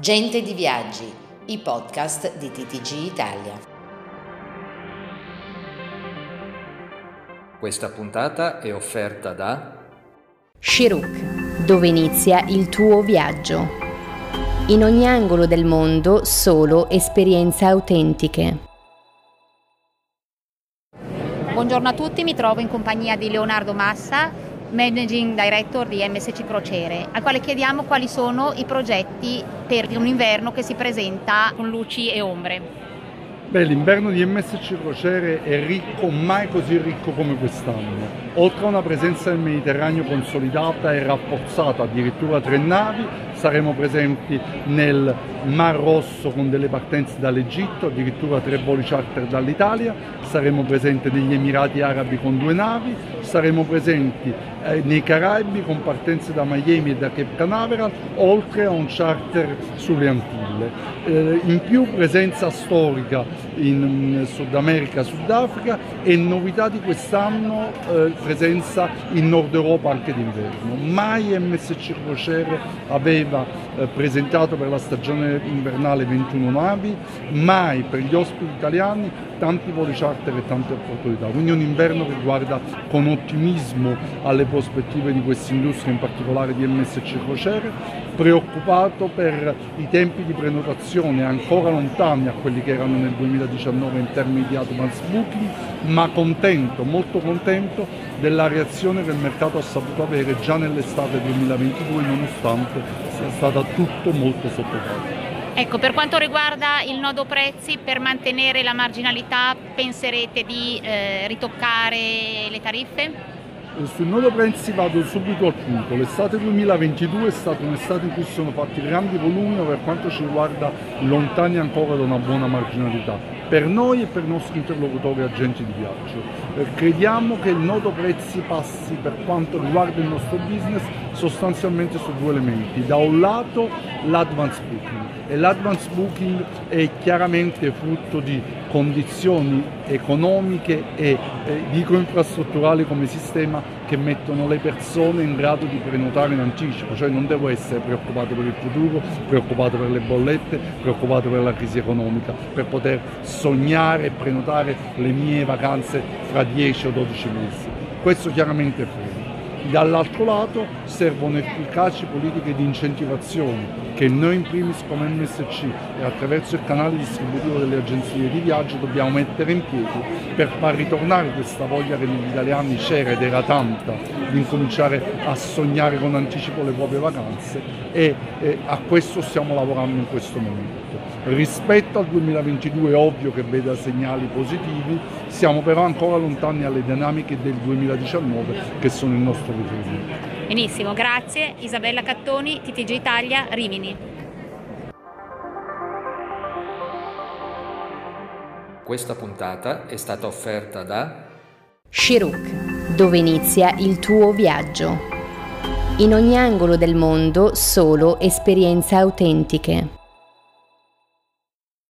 Gente di Viaggi, i podcast di TTG Italia. Questa puntata è offerta da Shiruk, dove inizia il tuo viaggio. In ogni angolo del mondo solo esperienze autentiche. Buongiorno a tutti, mi trovo in compagnia di Leonardo Massa, Managing Director di MSC Crociere, al quale chiediamo quali sono i progetti per un inverno che si presenta con luci e ombre. Beh, l'inverno di MSC Crociere è ricco, mai così ricco come quest'anno. Oltre a una presenza nel Mediterraneo consolidata e rafforzata, addirittura tre navi, saremo presenti nel Mar Rosso con delle partenze dall'Egitto, addirittura tre voli charter dall'Italia, saremo presenti negli Emirati Arabi con due navi, saremo presenti eh, nei Caraibi con partenze da Miami e da Cape Canaveral, oltre a un charter sulle Antille. Eh, in più presenza storica in Sud America, Sudafrica e novità di quest'anno eh, presenza in Nord Europa anche d'inverno. Mai MSC Crociere aveva eh, presentato per la stagione invernale 21 navi, mai per gli ospiti italiani tanti voli charter e tante opportunità. Quindi un inverno che guarda con ottimismo alle prospettive di questa industria, in particolare di MSC Crociere, preoccupato per i tempi di prenotazione ancora lontani a quelli che erano nel 2019 in termini di advance booking, ma contento, molto contento della reazione che il mercato ha saputo avere già nell'estate 2022 nonostante sia stata tutto molto sottovalutato. Ecco, per quanto riguarda il nodo prezzi, per mantenere la marginalità penserete di eh, ritoccare le tariffe? Sul nodo prezzi vado subito al punto. L'estate 2022 è stata un'estate in cui si sono fatti grandi volumi, ma per quanto ci riguarda lontani ancora da una buona marginalità. Per noi e per i nostri interlocutori agenti di viaggio. Eh, crediamo che il nodo prezzi passi per quanto riguarda il nostro business sostanzialmente su due elementi. Da un lato l'advance booking e l'advance booking è chiaramente frutto di condizioni economiche e eh, dico infrastrutturali come sistema che mettono le persone in grado di prenotare in anticipo, cioè non devo essere preoccupato per il futuro, preoccupato per le bollette, preoccupato per la crisi economica, per poter sognare e prenotare le mie vacanze fra 10 o 12 mesi. Questo chiaramente è fuori. Dall'altro lato servono efficaci politiche di incentivazione che noi in primis come MSC e attraverso il canale distributivo delle agenzie di viaggio dobbiamo mettere in piedi per far ritornare questa voglia che negli italiani c'era ed era tanta di incominciare a sognare con anticipo le proprie vacanze e, e a questo stiamo lavorando in questo momento. Rispetto al 2022 è ovvio che veda segnali positivi, siamo però ancora lontani alle dinamiche del 2019 che sono il nostro riferimento. Benissimo, grazie. Isabella Cattoni, TTG Italia, Rimini. Questa puntata è stata offerta da Shiruk, dove inizia il tuo viaggio. In ogni angolo del mondo solo esperienze autentiche.